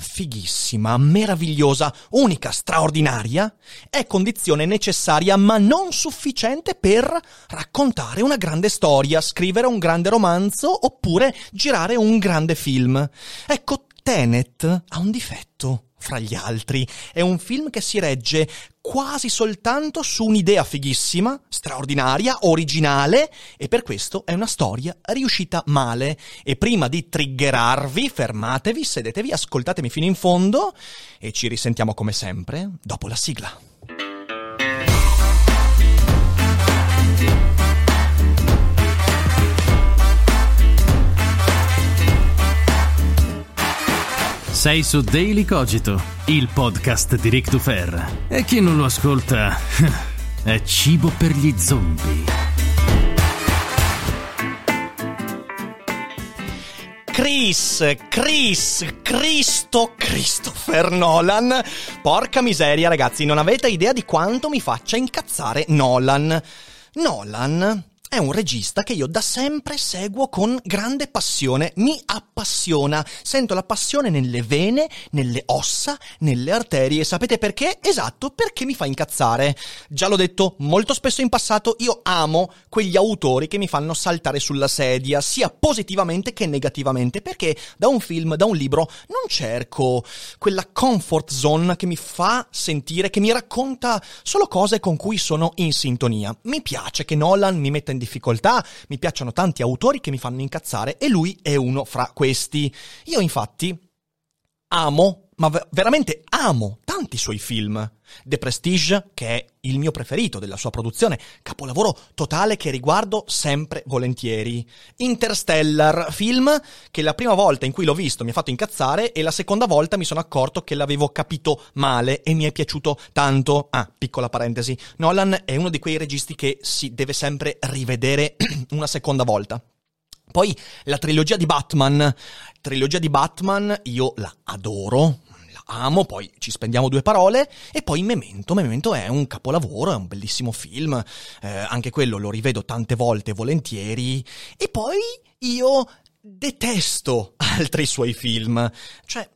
fighissima, meravigliosa, unica, straordinaria, è condizione necessaria ma non sufficiente per raccontare una grande storia, scrivere un grande romanzo oppure girare un grande film. Ecco, Tenet ha un difetto fra gli altri. È un film che si regge quasi soltanto su un'idea fighissima, straordinaria, originale e per questo è una storia riuscita male. E prima di triggerarvi, fermatevi, sedetevi, ascoltatemi fino in fondo e ci risentiamo come sempre dopo la sigla. Sei su Daily Cogito, il podcast di Rick Dufer. E chi non lo ascolta è cibo per gli zombie. Chris, Chris, Cristo, Christopher Nolan. Porca miseria, ragazzi, non avete idea di quanto mi faccia incazzare Nolan. Nolan è un regista che io da sempre seguo con grande passione, mi appassiona, sento la passione nelle vene, nelle ossa, nelle arterie. Sapete perché? Esatto, perché mi fa incazzare. Già l'ho detto molto spesso in passato, io amo quegli autori che mi fanno saltare sulla sedia, sia positivamente che negativamente, perché da un film, da un libro, non cerco quella comfort zone che mi fa sentire, che mi racconta solo cose con cui sono in sintonia. Mi piace che Nolan mi metta in difficoltà, mi piacciono tanti autori che mi fanno incazzare e lui è uno fra questi. Io infatti amo, ma veramente amo tanti suoi film. The Prestige, che è il mio preferito della sua produzione, capolavoro totale che riguardo sempre volentieri. Interstellar, film che la prima volta in cui l'ho visto mi ha fatto incazzare e la seconda volta mi sono accorto che l'avevo capito male e mi è piaciuto tanto. Ah, piccola parentesi, Nolan è uno di quei registi che si deve sempre rivedere una seconda volta. Poi la trilogia di Batman, trilogia di Batman io la adoro, amo, poi ci spendiamo due parole, e poi Memento. Memento è un capolavoro, è un bellissimo film, eh, anche quello lo rivedo tante volte volentieri, e poi io detesto altri suoi film, cioè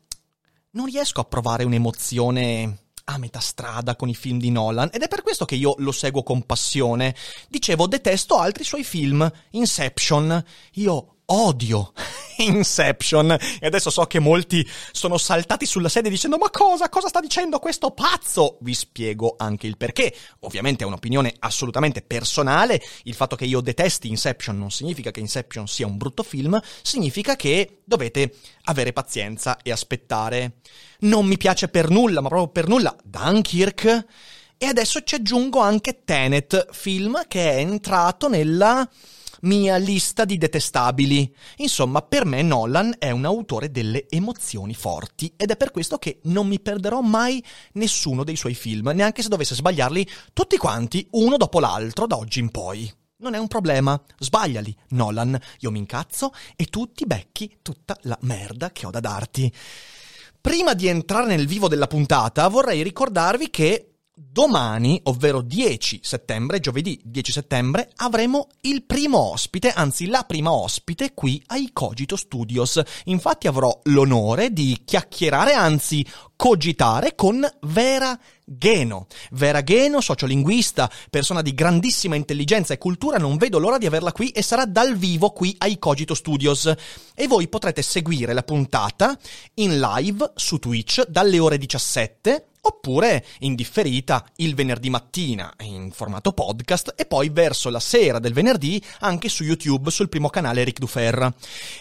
non riesco a provare un'emozione a metà strada con i film di Nolan ed è per questo che io lo seguo con passione. Dicevo, detesto altri suoi film. Inception. Io odio Inception. E adesso so che molti sono saltati sulla sedia dicendo: Ma cosa? Cosa sta dicendo questo pazzo? Vi spiego anche il perché. Ovviamente è un'opinione assolutamente personale. Il fatto che io detesti Inception non significa che Inception sia un brutto film, significa che dovete avere pazienza e aspettare. Non mi piace per nulla, ma proprio per nulla, Dunkirk. E adesso ci aggiungo anche Tenet, film che è entrato nella mia lista di detestabili. Insomma, per me Nolan è un autore delle emozioni forti ed è per questo che non mi perderò mai nessuno dei suoi film, neanche se dovesse sbagliarli tutti quanti, uno dopo l'altro, da oggi in poi. Non è un problema, sbagliali, Nolan, io mi incazzo e tu ti becchi tutta la merda che ho da darti. Prima di entrare nel vivo della puntata, vorrei ricordarvi che domani, ovvero 10 settembre, giovedì 10 settembre, avremo il primo ospite, anzi la prima ospite qui ai Cogito Studios. Infatti avrò l'onore di chiacchierare, anzi cogitare con Vera Geno. Vera Geno, sociolinguista, persona di grandissima intelligenza e cultura, non vedo l'ora di averla qui e sarà dal vivo qui ai Cogito Studios. E voi potrete seguire la puntata in live su Twitch dalle ore 17 oppure in differita il venerdì mattina in formato podcast e poi verso la sera del venerdì anche su YouTube sul primo canale Ric Dufer.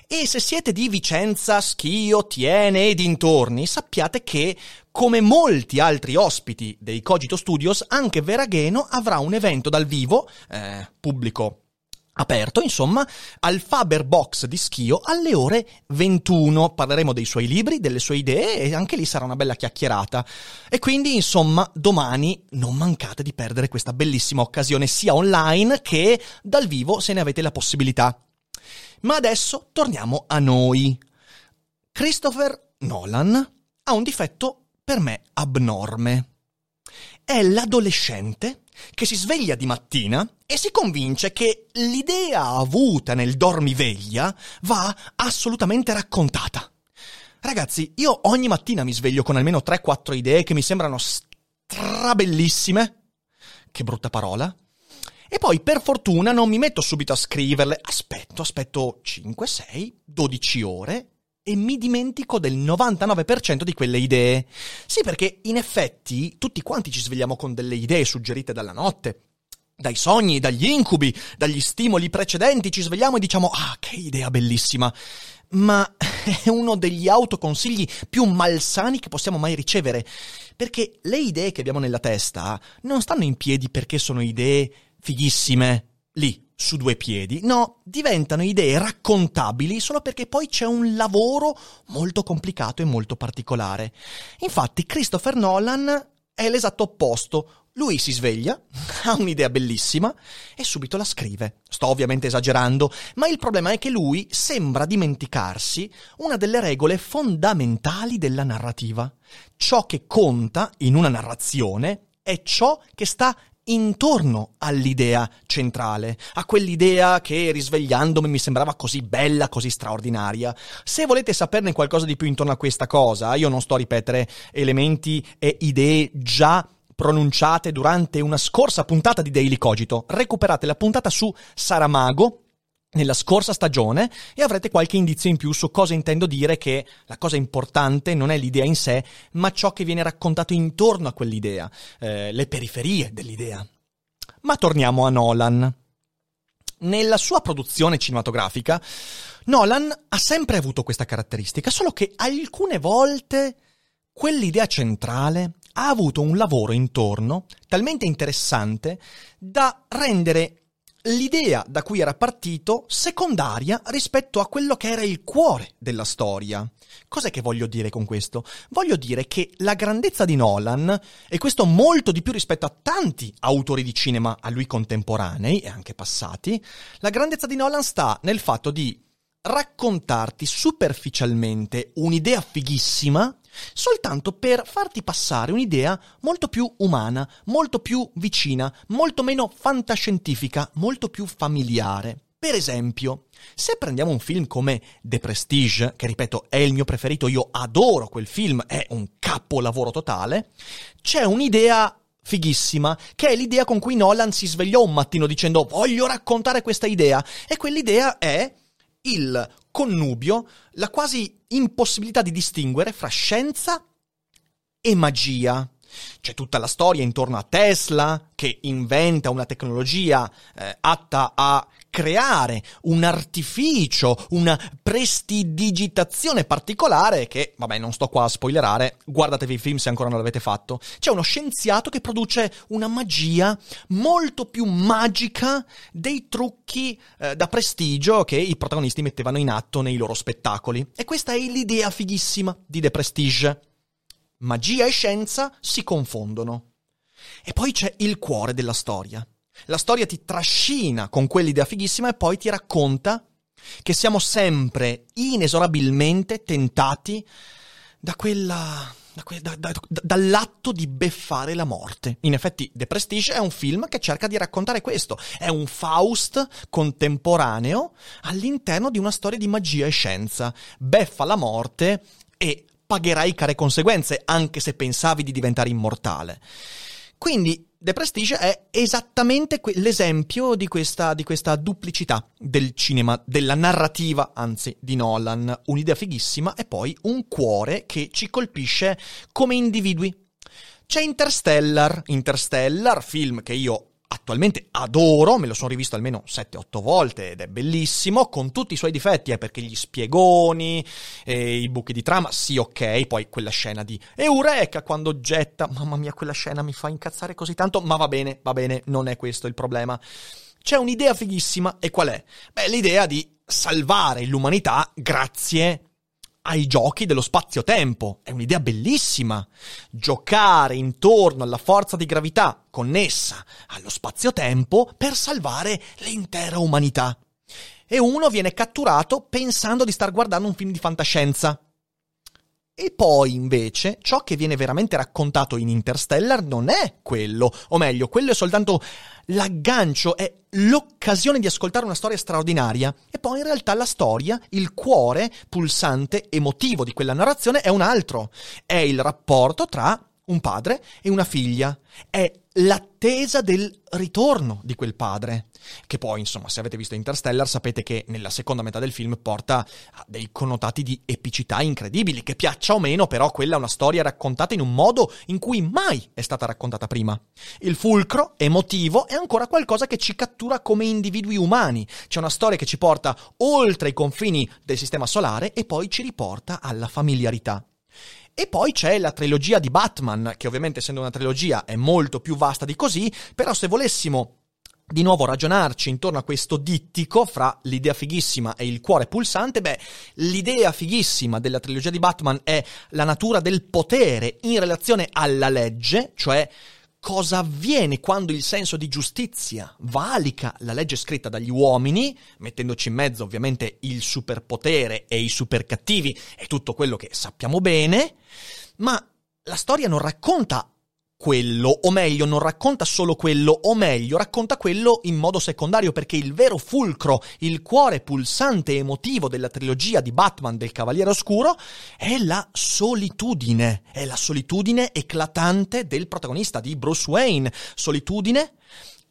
E se siete di Vicenza, Schio, Tiene e dintorni, sappiate che come molti altri ospiti dei Cogito Studios, anche Veragheno avrà un evento dal vivo, eh, pubblico aperto, insomma, al Faber Box di Schio alle ore 21. Parleremo dei suoi libri, delle sue idee e anche lì sarà una bella chiacchierata. E quindi, insomma, domani non mancate di perdere questa bellissima occasione sia online che dal vivo se ne avete la possibilità. Ma adesso torniamo a noi. Christopher Nolan ha un difetto per me abnorme. È l'adolescente che si sveglia di mattina e si convince che l'idea avuta nel dormiveglia va assolutamente raccontata. Ragazzi, io ogni mattina mi sveglio con almeno 3-4 idee che mi sembrano strabellissime. Che brutta parola. E poi per fortuna non mi metto subito a scriverle. Aspetto, aspetto 5, 6, 12 ore e mi dimentico del 99% di quelle idee. Sì, perché in effetti tutti quanti ci svegliamo con delle idee suggerite dalla notte. Dai sogni, dagli incubi, dagli stimoli precedenti ci svegliamo e diciamo ah, che idea bellissima. Ma è uno degli autoconsigli più malsani che possiamo mai ricevere, perché le idee che abbiamo nella testa non stanno in piedi perché sono idee fighissime, lì, su due piedi, no, diventano idee raccontabili solo perché poi c'è un lavoro molto complicato e molto particolare. Infatti Christopher Nolan è l'esatto opposto. Lui si sveglia, ha un'idea bellissima e subito la scrive. Sto ovviamente esagerando, ma il problema è che lui sembra dimenticarsi una delle regole fondamentali della narrativa. Ciò che conta in una narrazione è ciò che sta intorno all'idea centrale, a quell'idea che risvegliandomi mi sembrava così bella, così straordinaria. Se volete saperne qualcosa di più intorno a questa cosa, io non sto a ripetere elementi e idee già pronunciate durante una scorsa puntata di Daily Cogito. Recuperate la puntata su Saramago, nella scorsa stagione e avrete qualche indizio in più su cosa intendo dire che la cosa importante non è l'idea in sé, ma ciò che viene raccontato intorno a quell'idea, eh, le periferie dell'idea. Ma torniamo a Nolan. Nella sua produzione cinematografica, Nolan ha sempre avuto questa caratteristica, solo che alcune volte quell'idea centrale ha avuto un lavoro intorno talmente interessante da rendere l'idea da cui era partito secondaria rispetto a quello che era il cuore della storia. Cos'è che voglio dire con questo? Voglio dire che la grandezza di Nolan, e questo molto di più rispetto a tanti autori di cinema a lui contemporanei e anche passati, la grandezza di Nolan sta nel fatto di raccontarti superficialmente un'idea fighissima soltanto per farti passare un'idea molto più umana, molto più vicina, molto meno fantascientifica, molto più familiare. Per esempio, se prendiamo un film come The Prestige, che ripeto è il mio preferito, io adoro quel film, è un capolavoro totale, c'è un'idea fighissima, che è l'idea con cui Nolan si svegliò un mattino dicendo voglio raccontare questa idea, e quell'idea è il connubio, la quasi impossibilità di distinguere fra scienza e magia. C'è tutta la storia intorno a Tesla che inventa una tecnologia eh, atta a creare un artificio, una prestidigitazione particolare che, vabbè, non sto qua a spoilerare, guardatevi il film se ancora non l'avete fatto. C'è uno scienziato che produce una magia molto più magica dei trucchi eh, da prestigio che i protagonisti mettevano in atto nei loro spettacoli. E questa è l'idea fighissima di The Prestige. Magia e scienza si confondono. E poi c'è il cuore della storia. La storia ti trascina con quell'idea fighissima e poi ti racconta che siamo sempre inesorabilmente tentati da quella da da- da- dall'atto di beffare la morte. In effetti, The Prestige è un film che cerca di raccontare questo. È un Faust contemporaneo all'interno di una storia di magia e scienza. Beffa la morte e pagherai care conseguenze, anche se pensavi di diventare immortale. Quindi The Prestige è esattamente que- l'esempio di questa, di questa duplicità del cinema, della narrativa, anzi, di Nolan. Un'idea fighissima e poi un cuore che ci colpisce come individui. C'è Interstellar, Interstellar, film che io attualmente adoro, me lo sono rivisto almeno 7-8 volte ed è bellissimo, con tutti i suoi difetti, eh, perché gli spiegoni, eh, i buchi di trama, sì ok, poi quella scena di Eureka quando getta, mamma mia quella scena mi fa incazzare così tanto, ma va bene, va bene, non è questo il problema. C'è un'idea fighissima e qual è? Beh, l'idea di salvare l'umanità grazie ai giochi dello spazio-tempo. È un'idea bellissima. Giocare intorno alla forza di gravità connessa allo spazio-tempo per salvare l'intera umanità. E uno viene catturato pensando di star guardando un film di fantascienza. E poi, invece, ciò che viene veramente raccontato in Interstellar non è quello, o meglio, quello è soltanto l'aggancio, è l'occasione di ascoltare una storia straordinaria. E poi, in realtà, la storia, il cuore pulsante, emotivo di quella narrazione è un altro. È il rapporto tra un padre e una figlia. È l'attesa del ritorno di quel padre. Che poi, insomma, se avete visto Interstellar, sapete che nella seconda metà del film porta a dei connotati di epicità incredibili. Che piaccia o meno, però, quella è una storia raccontata in un modo in cui mai è stata raccontata prima. Il fulcro emotivo è ancora qualcosa che ci cattura come individui umani. C'è una storia che ci porta oltre i confini del sistema solare e poi ci riporta alla familiarità. E poi c'è la trilogia di Batman, che ovviamente essendo una trilogia è molto più vasta di così, però se volessimo di nuovo ragionarci intorno a questo dittico fra l'idea fighissima e il cuore pulsante, beh, l'idea fighissima della trilogia di Batman è la natura del potere in relazione alla legge, cioè cosa avviene quando il senso di giustizia valica la legge scritta dagli uomini, mettendoci in mezzo ovviamente il superpotere e i supercattivi e tutto quello che sappiamo bene, ma la storia non racconta quello, o meglio, non racconta solo quello, o meglio, racconta quello in modo secondario, perché il vero fulcro, il cuore pulsante emotivo della trilogia di Batman del Cavaliere Oscuro è la solitudine, è la solitudine eclatante del protagonista di Bruce Wayne, solitudine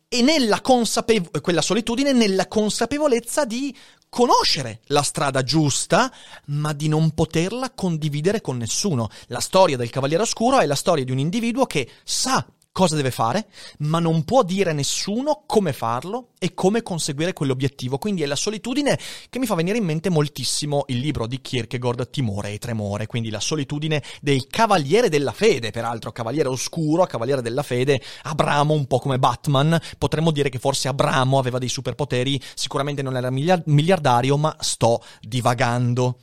e nella consapevo- quella solitudine nella consapevolezza di conoscere la strada giusta, ma di non poterla condividere con nessuno. La storia del Cavaliere Oscuro è la storia di un individuo che sa cosa deve fare, ma non può dire a nessuno come farlo e come conseguire quell'obiettivo. Quindi è la solitudine che mi fa venire in mente moltissimo il libro di Kierkegaard, Timore e Tremore, quindi la solitudine del Cavaliere della Fede, peraltro Cavaliere Oscuro, Cavaliere della Fede, Abramo un po' come Batman, potremmo dire che forse Abramo aveva dei superpoteri, sicuramente non era miliard- miliardario, ma sto divagando.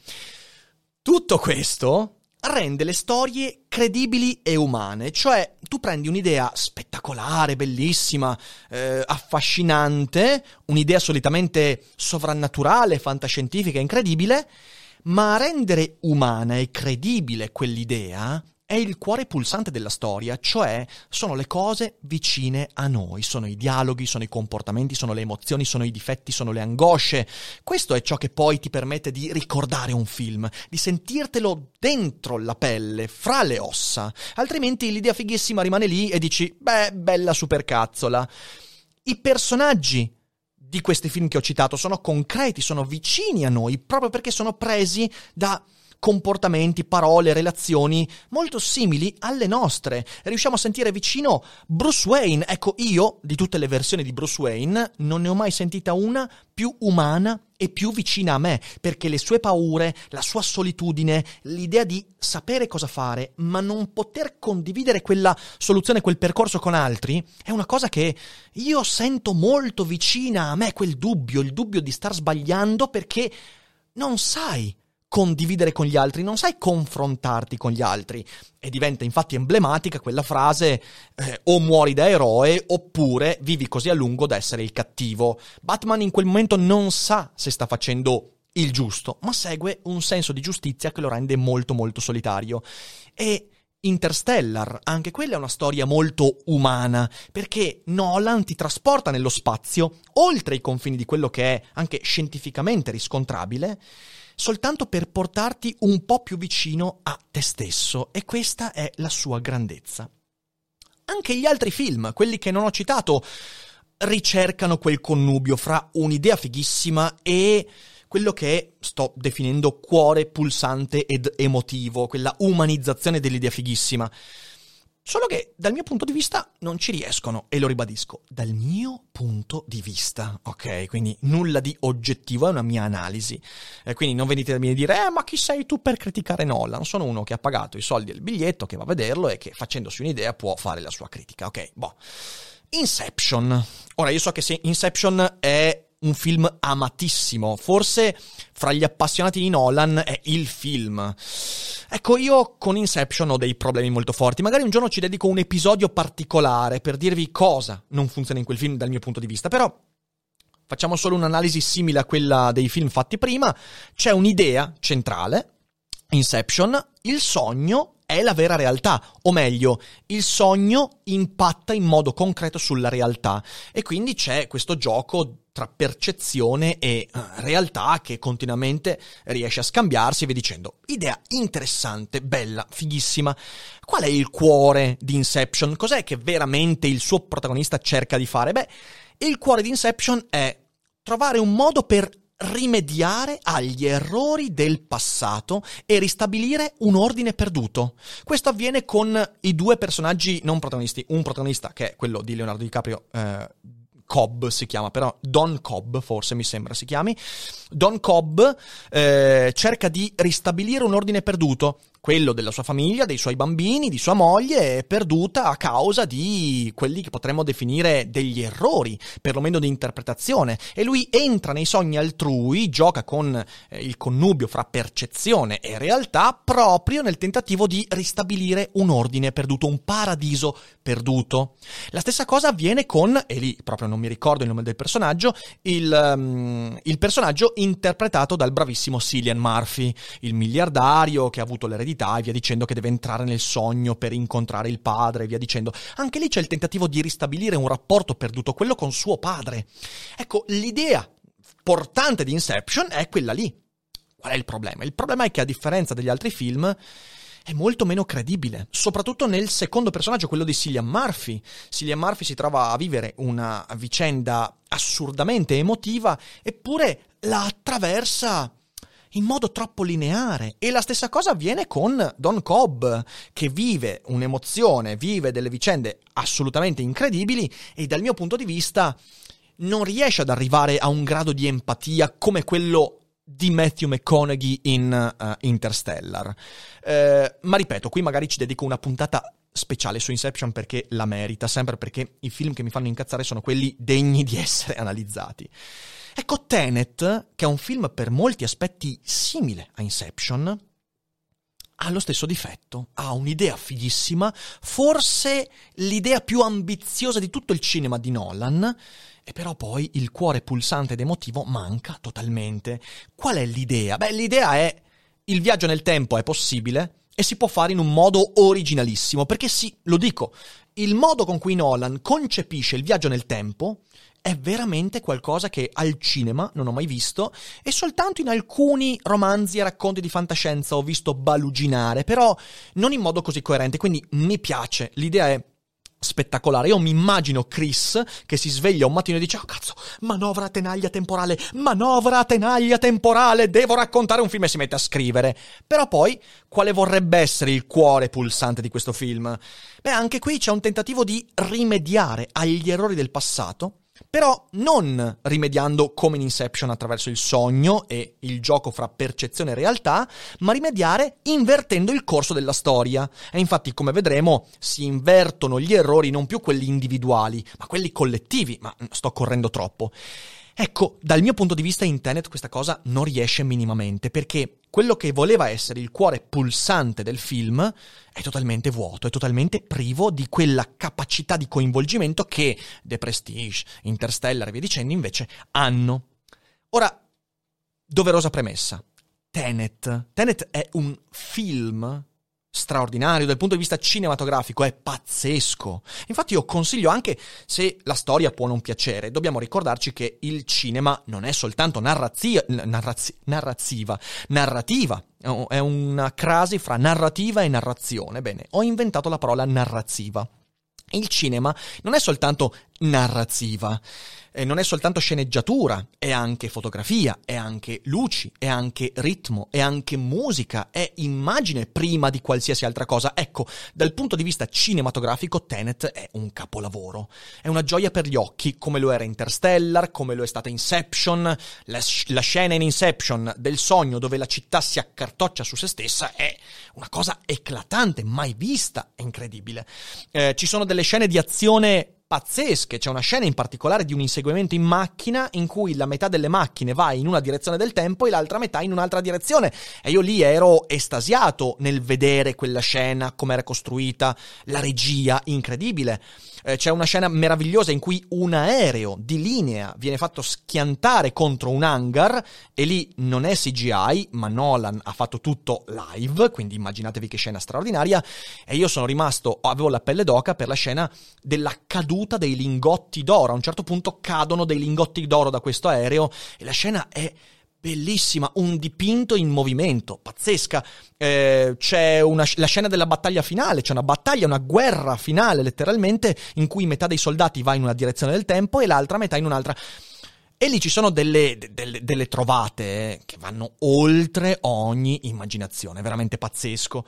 Tutto questo rende le storie credibili e umane, cioè tu prendi un'idea spettacolare, bellissima, eh, affascinante, un'idea solitamente sovrannaturale, fantascientifica, incredibile, ma a rendere umana e credibile quell'idea è il cuore pulsante della storia, cioè sono le cose vicine a noi, sono i dialoghi, sono i comportamenti, sono le emozioni, sono i difetti, sono le angosce. Questo è ciò che poi ti permette di ricordare un film, di sentirtelo dentro la pelle, fra le ossa. Altrimenti l'idea fighissima rimane lì e dici, beh, bella supercazzola. I personaggi di questi film che ho citato sono concreti, sono vicini a noi, proprio perché sono presi da comportamenti, parole, relazioni molto simili alle nostre. Riusciamo a sentire vicino Bruce Wayne. Ecco, io, di tutte le versioni di Bruce Wayne, non ne ho mai sentita una più umana e più vicina a me, perché le sue paure, la sua solitudine, l'idea di sapere cosa fare, ma non poter condividere quella soluzione, quel percorso con altri, è una cosa che io sento molto vicina a me, quel dubbio, il dubbio di star sbagliando perché non sai condividere con gli altri, non sai confrontarti con gli altri. E diventa infatti emblematica quella frase eh, o muori da eroe oppure vivi così a lungo da essere il cattivo. Batman in quel momento non sa se sta facendo il giusto, ma segue un senso di giustizia che lo rende molto molto solitario. E Interstellar, anche quella è una storia molto umana, perché Nolan ti trasporta nello spazio, oltre i confini di quello che è anche scientificamente riscontrabile, soltanto per portarti un po' più vicino a te stesso, e questa è la sua grandezza. Anche gli altri film, quelli che non ho citato, ricercano quel connubio fra un'idea fighissima e quello che sto definendo cuore pulsante ed emotivo, quella umanizzazione dell'idea fighissima. Solo che dal mio punto di vista non ci riescono, e lo ribadisco, dal mio punto di vista, ok? Quindi nulla di oggettivo, è una mia analisi. E quindi non venite da me a dire, eh, ma chi sei tu per criticare Nolan? Sono uno che ha pagato i soldi del biglietto, che va a vederlo e che facendosi un'idea può fare la sua critica, ok? Boh. Inception. Ora, io so che Inception è un film amatissimo, forse fra gli appassionati di Nolan è il film. Ecco, io con Inception ho dei problemi molto forti. Magari un giorno ci dedico un episodio particolare per dirvi cosa non funziona in quel film dal mio punto di vista, però facciamo solo un'analisi simile a quella dei film fatti prima. C'è un'idea centrale, Inception, il sogno è la vera realtà, o meglio, il sogno impatta in modo concreto sulla realtà e quindi c'è questo gioco tra percezione e uh, realtà che continuamente riesce a scambiarsi e via dicendo. Idea interessante, bella, fighissima. Qual è il cuore di Inception? Cos'è che veramente il suo protagonista cerca di fare? Beh, il cuore di Inception è trovare un modo per rimediare agli errori del passato e ristabilire un ordine perduto. Questo avviene con i due personaggi non protagonisti, un protagonista che è quello di Leonardo DiCaprio, eh, Cobb si chiama, però Don Cobb forse mi sembra si chiami. Don Cobb eh, cerca di ristabilire un ordine perduto quello della sua famiglia, dei suoi bambini, di sua moglie, perduta a causa di quelli che potremmo definire degli errori, perlomeno di interpretazione. E lui entra nei sogni altrui, gioca con eh, il connubio fra percezione e realtà, proprio nel tentativo di ristabilire un ordine perduto, un paradiso perduto. La stessa cosa avviene con, e lì proprio non mi ricordo il nome del personaggio, il, um, il personaggio interpretato dal bravissimo Cillian Murphy, il miliardario che ha avuto l'eredità eredità e via dicendo che deve entrare nel sogno per incontrare il padre e via dicendo. Anche lì c'è il tentativo di ristabilire un rapporto perduto, quello con suo padre. Ecco, l'idea portante di Inception è quella lì. Qual è il problema? Il problema è che a differenza degli altri film è molto meno credibile, soprattutto nel secondo personaggio, quello di Cillian Murphy. Cillian Murphy si trova a vivere una vicenda assurdamente emotiva, eppure la attraversa in modo troppo lineare. E la stessa cosa avviene con Don Cobb, che vive un'emozione, vive delle vicende assolutamente incredibili e dal mio punto di vista non riesce ad arrivare a un grado di empatia come quello di Matthew McConaughey in uh, Interstellar. Uh, ma ripeto, qui magari ci dedico una puntata speciale su Inception perché la merita, sempre perché i film che mi fanno incazzare sono quelli degni di essere analizzati. Ecco, Tenet, che è un film per molti aspetti simile a Inception, ha lo stesso difetto, ha un'idea fighissima, forse l'idea più ambiziosa di tutto il cinema di Nolan, e però poi il cuore pulsante ed emotivo manca totalmente. Qual è l'idea? Beh, l'idea è il viaggio nel tempo è possibile e si può fare in un modo originalissimo, perché sì, lo dico, il modo con cui Nolan concepisce il viaggio nel tempo è veramente qualcosa che al cinema non ho mai visto e soltanto in alcuni romanzi e racconti di fantascienza ho visto baluginare, però non in modo così coerente, quindi mi piace. L'idea è spettacolare. Io mi immagino Chris che si sveglia un mattino e dice: Oh cazzo, manovra a tenaglia temporale, manovra a tenaglia temporale, devo raccontare un film e si mette a scrivere. Però poi, quale vorrebbe essere il cuore pulsante di questo film? Beh, anche qui c'è un tentativo di rimediare agli errori del passato però non rimediando come in Inception attraverso il sogno e il gioco fra percezione e realtà, ma rimediare invertendo il corso della storia. E infatti, come vedremo, si invertono gli errori non più quelli individuali, ma quelli collettivi. Ma sto correndo troppo. Ecco, dal mio punto di vista in Tenet questa cosa non riesce minimamente, perché quello che voleva essere il cuore pulsante del film è totalmente vuoto, è totalmente privo di quella capacità di coinvolgimento che The Prestige, Interstellar e via dicendo invece hanno. Ora, doverosa premessa. Tenet. Tenet è un film straordinario dal punto di vista cinematografico, è pazzesco. Infatti io consiglio anche se la storia può non piacere, dobbiamo ricordarci che il cinema non è soltanto narrazia, narrazi, narraziva, narrativa, è una crasi fra narrativa e narrazione. Bene, ho inventato la parola narraziva. Il cinema non è soltanto narrativa, eh, non è soltanto sceneggiatura, è anche fotografia, è anche luci, è anche ritmo, è anche musica, è immagine prima di qualsiasi altra cosa. Ecco, dal punto di vista cinematografico Tenet è un capolavoro. È una gioia per gli occhi, come lo era Interstellar, come lo è stata Inception. La, la scena in Inception del sogno dove la città si accartoccia su se stessa è una cosa eclatante, mai vista, è incredibile. Eh, ci sono delle scene di azione pazzesche. C'è una scena in particolare di un inseguimento in macchina in cui la metà delle macchine va in una direzione del tempo e l'altra metà in un'altra direzione. E io lì ero estasiato nel vedere quella scena, come era costruita, la regia incredibile. Eh, c'è una scena meravigliosa in cui un aereo di linea viene fatto schiantare contro un hangar e lì non è CGI, ma Nolan ha fatto tutto live, quindi immaginatevi che scena straordinaria. E io sono rimasto, avevo la pelle d'oca per la scena della caduta dei lingotti d'oro. A un certo punto cadono dei lingotti d'oro da questo aereo e la scena è bellissima, un dipinto in movimento, pazzesca. Eh, c'è una, la scena della battaglia finale, c'è una battaglia, una guerra finale letteralmente, in cui metà dei soldati va in una direzione del tempo e l'altra metà in un'altra. E lì ci sono delle, delle, delle trovate eh, che vanno oltre ogni immaginazione, veramente pazzesco.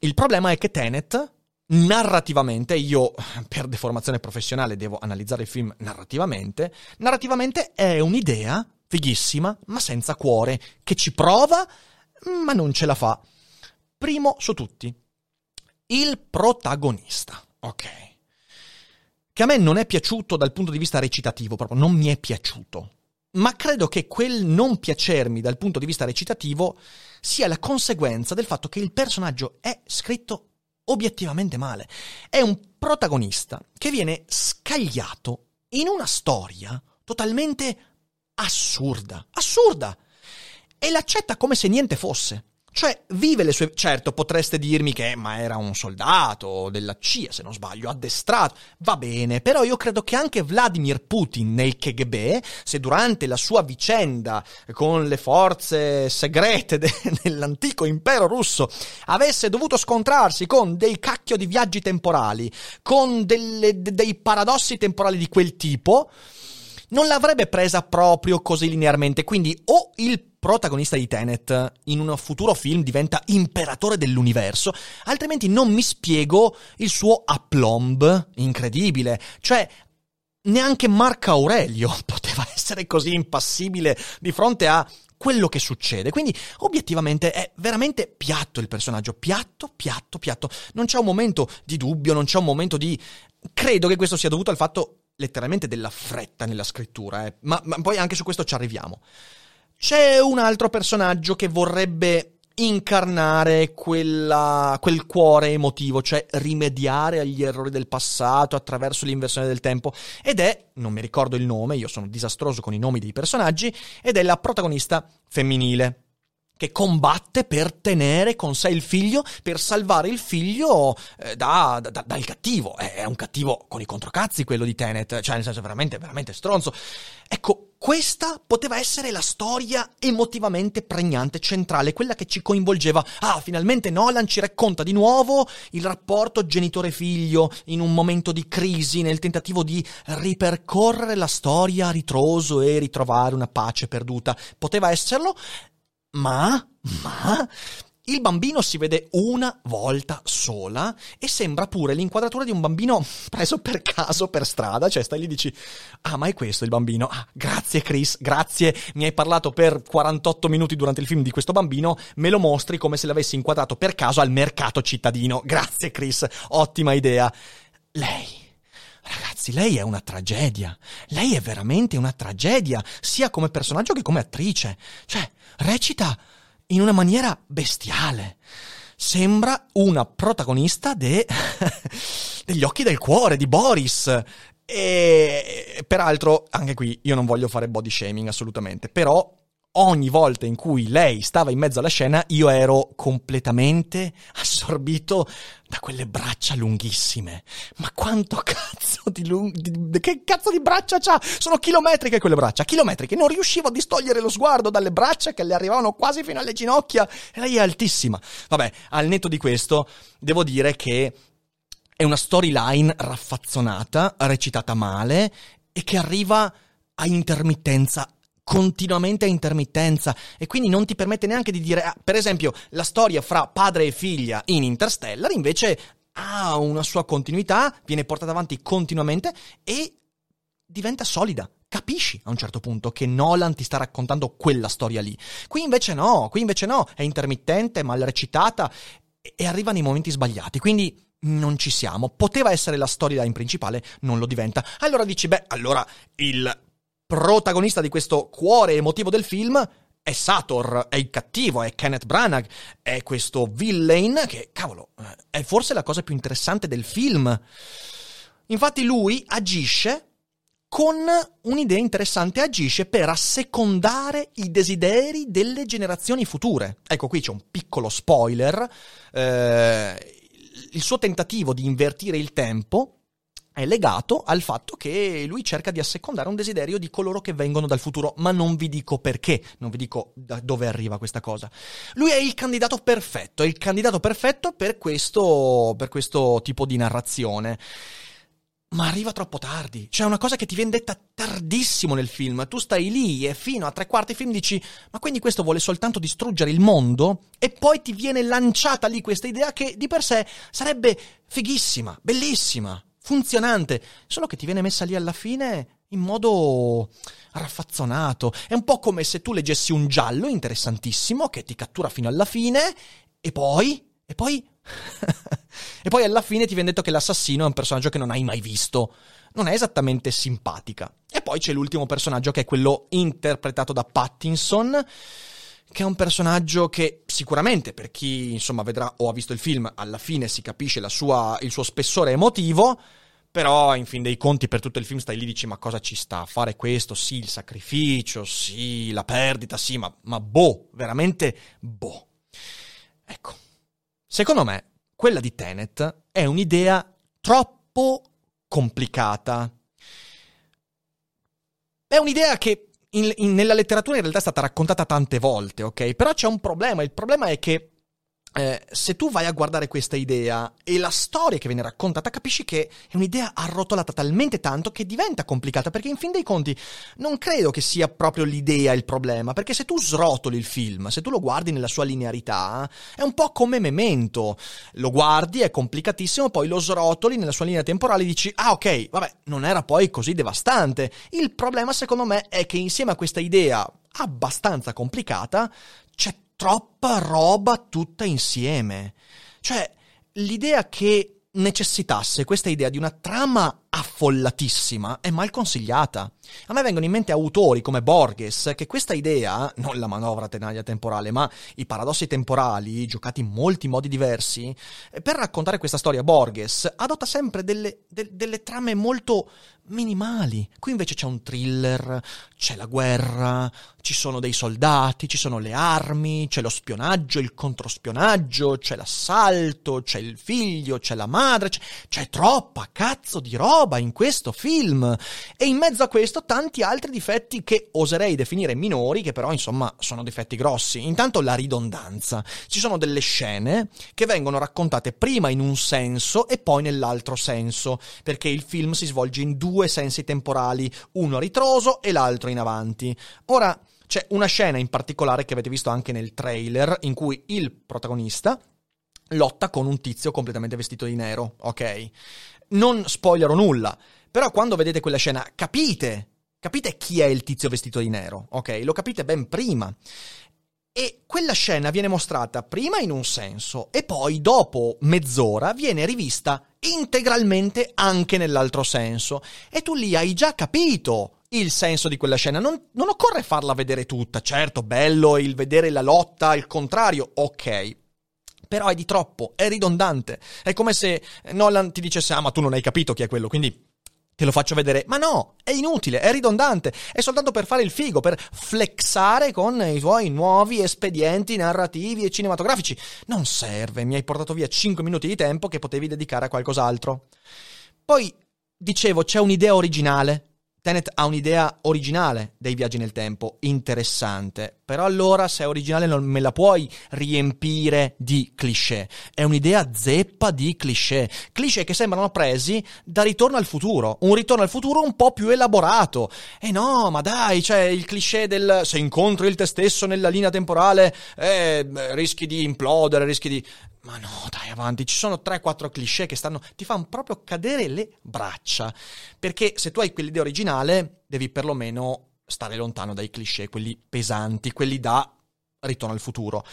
Il problema è che Tenet, narrativamente, io per deformazione professionale devo analizzare il film narrativamente, narrativamente è un'idea fighissima, ma senza cuore, che ci prova, ma non ce la fa. Primo su tutti, il protagonista. Ok. Che a me non è piaciuto dal punto di vista recitativo, proprio non mi è piaciuto. Ma credo che quel non piacermi dal punto di vista recitativo sia la conseguenza del fatto che il personaggio è scritto obiettivamente male. È un protagonista che viene scagliato in una storia totalmente assurda, assurda. E l'accetta come se niente fosse. Cioè, vive le sue... Certo, potreste dirmi che ma era un soldato della CIA, se non sbaglio, addestrato. Va bene, però io credo che anche Vladimir Putin nel KGB, se durante la sua vicenda con le forze segrete de... dell'antico impero russo avesse dovuto scontrarsi con dei cacchio di viaggi temporali, con delle... dei paradossi temporali di quel tipo, non l'avrebbe presa proprio così linearmente. Quindi o il protagonista di Tenet in un futuro film diventa imperatore dell'universo, altrimenti non mi spiego il suo aplomb incredibile. Cioè, neanche Marco Aurelio poteva essere così impassibile di fronte a quello che succede. Quindi, obiettivamente, è veramente piatto il personaggio. Piatto, piatto, piatto. Non c'è un momento di dubbio, non c'è un momento di. Credo che questo sia dovuto al fatto letteralmente della fretta nella scrittura, eh. ma, ma poi anche su questo ci arriviamo. C'è un altro personaggio che vorrebbe incarnare quella, quel cuore emotivo, cioè rimediare agli errori del passato attraverso l'inversione del tempo. Ed è, non mi ricordo il nome, io sono disastroso con i nomi dei personaggi, ed è la protagonista femminile che combatte per tenere con sé il figlio, per salvare il figlio eh, da, da, dal cattivo. È un cattivo con i controcazzi quello di Tenet, cioè nel senso veramente, veramente stronzo. Ecco, questa poteva essere la storia emotivamente pregnante, centrale, quella che ci coinvolgeva. Ah, finalmente Nolan ci racconta di nuovo il rapporto genitore-figlio in un momento di crisi, nel tentativo di ripercorrere la storia a ritroso e ritrovare una pace perduta. Poteva esserlo, ma, ma, il bambino si vede una volta sola e sembra pure l'inquadratura di un bambino preso per caso per strada, cioè stai lì e dici "Ah, ma è questo il bambino? Ah, grazie Chris, grazie, mi hai parlato per 48 minuti durante il film di questo bambino, me lo mostri come se l'avessi inquadrato per caso al mercato cittadino. Grazie Chris, ottima idea." Lei Ragazzi, lei è una tragedia. Lei è veramente una tragedia, sia come personaggio che come attrice. Cioè, recita in una maniera bestiale. Sembra una protagonista de... degli occhi del cuore di Boris. E peraltro, anche qui io non voglio fare body shaming assolutamente, però ogni volta in cui lei stava in mezzo alla scena, io ero completamente assorbito da quelle braccia lunghissime. Ma quanto cazzo di lunghe. Che cazzo di braccia c'ha? Sono chilometriche quelle braccia, chilometriche. Non riuscivo a distogliere lo sguardo dalle braccia che le arrivavano quasi fino alle ginocchia. E lei è altissima. Vabbè, al netto di questo, devo dire che. È una storyline raffazzonata, recitata male e che arriva a intermittenza continuamente a intermittenza e quindi non ti permette neanche di dire, ah, per esempio, la storia fra padre e figlia in Interstellar invece ha una sua continuità, viene portata avanti continuamente e diventa solida. Capisci a un certo punto che Nolan ti sta raccontando quella storia lì. Qui invece no, qui invece no, è intermittente, mal recitata e arriva nei momenti sbagliati. Quindi non ci siamo. Poteva essere la storyline principale, non lo diventa. Allora dici, beh, allora il protagonista di questo cuore emotivo del film è Sator, è il cattivo, è Kenneth Branagh, è questo villain che, cavolo, è forse la cosa più interessante del film. Infatti lui agisce con un'idea interessante, agisce per assecondare i desideri delle generazioni future. Ecco, qui c'è un piccolo spoiler. Eh, il suo tentativo di invertire il tempo è legato al fatto che lui cerca di assecondare un desiderio di coloro che vengono dal futuro, ma non vi dico perché, non vi dico da dove arriva questa cosa. Lui è il candidato perfetto, è il candidato perfetto per questo, per questo tipo di narrazione. Ma arriva troppo tardi. C'è una cosa che ti viene detta tardissimo nel film. Tu stai lì e fino a tre quarti film dici: Ma quindi questo vuole soltanto distruggere il mondo? E poi ti viene lanciata lì questa idea che di per sé sarebbe fighissima, bellissima funzionante, solo che ti viene messa lì alla fine in modo raffazzonato. È un po' come se tu leggessi un giallo interessantissimo che ti cattura fino alla fine e poi... e poi... e poi alla fine ti viene detto che l'assassino è un personaggio che non hai mai visto. Non è esattamente simpatica. E poi c'è l'ultimo personaggio che è quello interpretato da Pattinson che è un personaggio che sicuramente per chi insomma vedrà o ha visto il film alla fine si capisce sua, il suo spessore emotivo però in fin dei conti per tutto il film stai lì e dici ma cosa ci sta a fare questo? Sì il sacrificio sì la perdita sì ma, ma boh veramente boh. Ecco secondo me quella di Tenet è un'idea troppo complicata. È un'idea che in, in, nella letteratura in realtà è stata raccontata tante volte, ok? Però c'è un problema. Il problema è che eh, se tu vai a guardare questa idea e la storia che viene raccontata, capisci che è un'idea arrotolata talmente tanto che diventa complicata, perché in fin dei conti non credo che sia proprio l'idea il problema, perché se tu srotoli il film, se tu lo guardi nella sua linearità, è un po' come Memento, lo guardi, è complicatissimo, poi lo srotoli nella sua linea temporale e dici, ah ok, vabbè, non era poi così devastante. Il problema secondo me è che insieme a questa idea abbastanza complicata c'è troppa roba tutta insieme. Cioè, l'idea che necessitasse questa idea di una trama affollatissima è mal consigliata. A me vengono in mente autori come Borges che questa idea, non la manovra tenaglia temporale, ma i paradossi temporali, giocati in molti modi diversi, per raccontare questa storia Borges adotta sempre delle, de, delle trame molto minimali. Qui invece c'è un thriller, c'è la guerra, ci sono dei soldati, ci sono le armi, c'è lo spionaggio, il controspionaggio, c'è l'assalto, c'è il figlio, c'è la madre, c'è, c'è troppa cazzo di roba in questo film. E in mezzo a questo tanti altri difetti che oserei definire minori, che però insomma sono difetti grossi. Intanto la ridondanza. Ci sono delle scene che vengono raccontate prima in un senso e poi nell'altro senso, perché il film si svolge in due sensi temporali, uno a ritroso e l'altro in avanti. Ora, c'è una scena in particolare che avete visto anche nel trailer in cui il protagonista lotta con un tizio completamente vestito di nero, ok? Non spoilerò nulla, però quando vedete quella scena capite, capite chi è il tizio vestito di nero, ok? Lo capite ben prima. E quella scena viene mostrata prima in un senso e poi dopo mezz'ora viene rivista integralmente anche nell'altro senso. E tu lì hai già capito il senso di quella scena. Non, non occorre farla vedere tutta. Certo, bello il vedere la lotta al contrario, ok. Però è di troppo, è ridondante. È come se Nolan ti dicesse, ah ma tu non hai capito chi è quello, quindi te lo faccio vedere. Ma no, è inutile, è ridondante, è soltanto per fare il figo, per flexare con i tuoi nuovi espedienti narrativi e cinematografici. Non serve, mi hai portato via 5 minuti di tempo che potevi dedicare a qualcos'altro. Poi, dicevo, c'è un'idea originale, Tenet ha un'idea originale dei viaggi nel tempo, interessante, però allora se è originale non me la puoi riempire di cliché. È un'idea zeppa di cliché, cliché che sembrano presi da Ritorno al futuro, un Ritorno al futuro un po' più elaborato. E no, ma dai, c'è il cliché del se incontri il te stesso nella linea temporale, eh, rischi di implodere, rischi di ma no, dai, avanti, ci sono 3-4 cliché che stanno. ti fanno proprio cadere le braccia. Perché se tu hai quell'idea originale, devi perlomeno stare lontano dai cliché, quelli pesanti, quelli da Ritorno al futuro.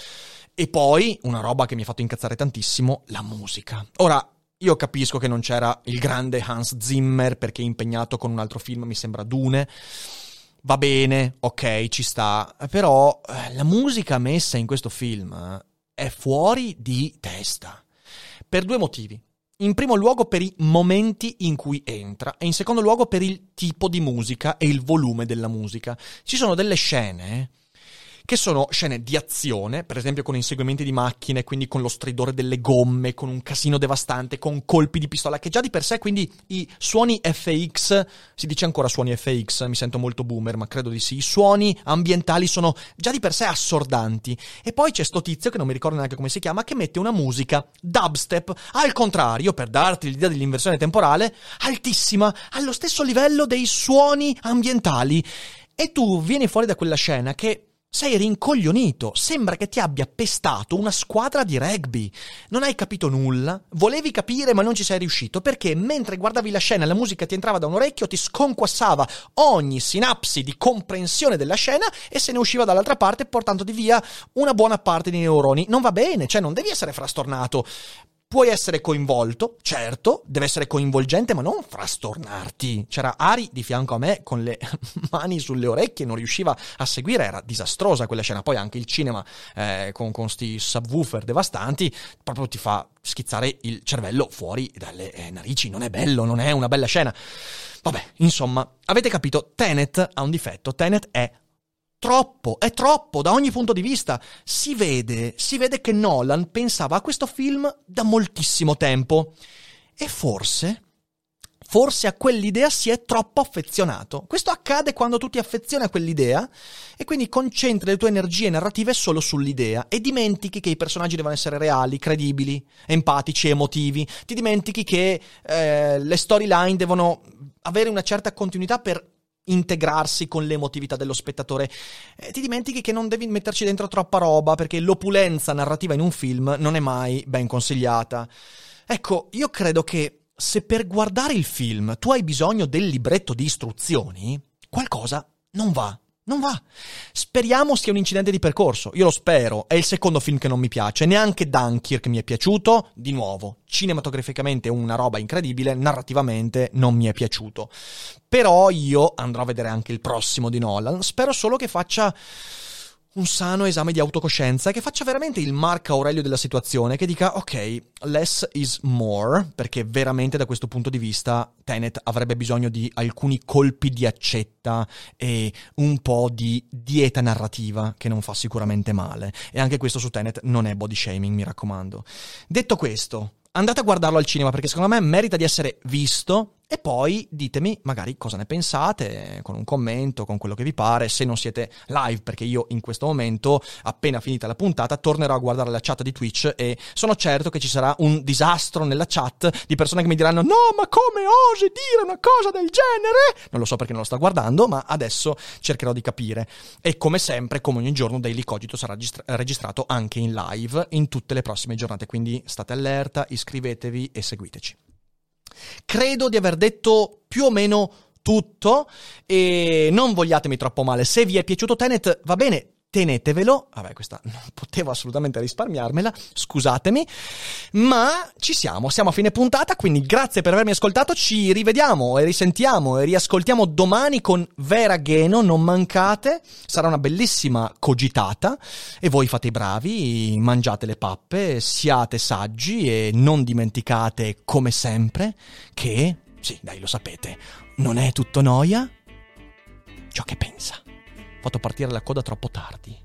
E poi, una roba che mi ha fatto incazzare tantissimo, la musica. Ora, io capisco che non c'era il grande Hans Zimmer perché è impegnato con un altro film, mi sembra Dune. Va bene, ok, ci sta. Però eh, la musica messa in questo film è fuori di testa. Per due motivi. In primo luogo per i momenti in cui entra e in secondo luogo per il tipo di musica e il volume della musica. Ci sono delle scene che sono scene di azione, per esempio con inseguimenti di macchine, quindi con lo stridore delle gomme, con un casino devastante, con colpi di pistola, che già di per sé quindi i suoni FX, si dice ancora suoni FX, mi sento molto boomer, ma credo di sì, i suoni ambientali sono già di per sé assordanti. E poi c'è sto tizio, che non mi ricordo neanche come si chiama, che mette una musica dubstep, al contrario, per darti l'idea dell'inversione temporale, altissima, allo stesso livello dei suoni ambientali. E tu vieni fuori da quella scena che sei rincoglionito, sembra che ti abbia pestato una squadra di rugby. Non hai capito nulla, volevi capire ma non ci sei riuscito perché mentre guardavi la scena e la musica ti entrava da un orecchio, ti sconquassava ogni sinapsi di comprensione della scena e se ne usciva dall'altra parte portandoti via una buona parte dei neuroni. Non va bene, cioè non devi essere frastornato. Puoi essere coinvolto, certo, deve essere coinvolgente, ma non frastornarti. C'era Ari di fianco a me con le mani sulle orecchie, non riusciva a seguire, era disastrosa quella scena. Poi anche il cinema eh, con questi subwoofer devastanti proprio ti fa schizzare il cervello fuori dalle eh, narici. Non è bello, non è una bella scena. Vabbè, insomma, avete capito, Tenet ha un difetto. Tenet è troppo, è troppo da ogni punto di vista. Si vede, si vede che Nolan pensava a questo film da moltissimo tempo. E forse, forse a quell'idea si è troppo affezionato. Questo accade quando tu ti affezioni a quell'idea e quindi concentri le tue energie narrative solo sull'idea e dimentichi che i personaggi devono essere reali, credibili, empatici, emotivi. Ti dimentichi che eh, le storyline devono avere una certa continuità per integrarsi con l'emotività dello spettatore. Eh, ti dimentichi che non devi metterci dentro troppa roba perché l'opulenza narrativa in un film non è mai ben consigliata. Ecco, io credo che se per guardare il film tu hai bisogno del libretto di istruzioni, qualcosa non va. Non va. Speriamo sia un incidente di percorso. Io lo spero. È il secondo film che non mi piace. Neanche Dunkirk mi è piaciuto. Di nuovo, cinematograficamente una roba incredibile, narrativamente non mi è piaciuto. Però io andrò a vedere anche il prossimo di Nolan. Spero solo che faccia un sano esame di autocoscienza che faccia veramente il Marco Aurelio della situazione, che dica ok, less is more, perché veramente da questo punto di vista Tenet avrebbe bisogno di alcuni colpi di accetta e un po' di dieta narrativa che non fa sicuramente male. E anche questo su Tenet non è body shaming, mi raccomando. Detto questo, andate a guardarlo al cinema perché secondo me merita di essere visto e poi ditemi magari cosa ne pensate con un commento, con quello che vi pare, se non siete live, perché io in questo momento, appena finita la puntata, tornerò a guardare la chat di Twitch e sono certo che ci sarà un disastro nella chat di persone che mi diranno no, ma come osi dire una cosa del genere? Non lo so perché non lo sto guardando, ma adesso cercherò di capire. E come sempre, come ogni giorno, Daily Cogito sarà registra- registrato anche in live in tutte le prossime giornate, quindi state allerta, iscrivetevi e seguiteci. Credo di aver detto più o meno tutto e non vogliatemi troppo male. Se vi è piaciuto Tenet, va bene, tenetevelo. Vabbè, questa non potevo assolutamente risparmiarmela, scusatemi. Ma ci siamo, siamo a fine puntata, quindi grazie per avermi ascoltato. Ci rivediamo e risentiamo e riascoltiamo domani con Vera Geno, non mancate. Sarà una bellissima cogitata e voi fate i bravi, mangiate le pappe, siate saggi e non dimenticate come sempre che Sì, dai, lo sapete. Non è tutto noia? Ciò che pensa. Fatto partire la coda troppo tardi.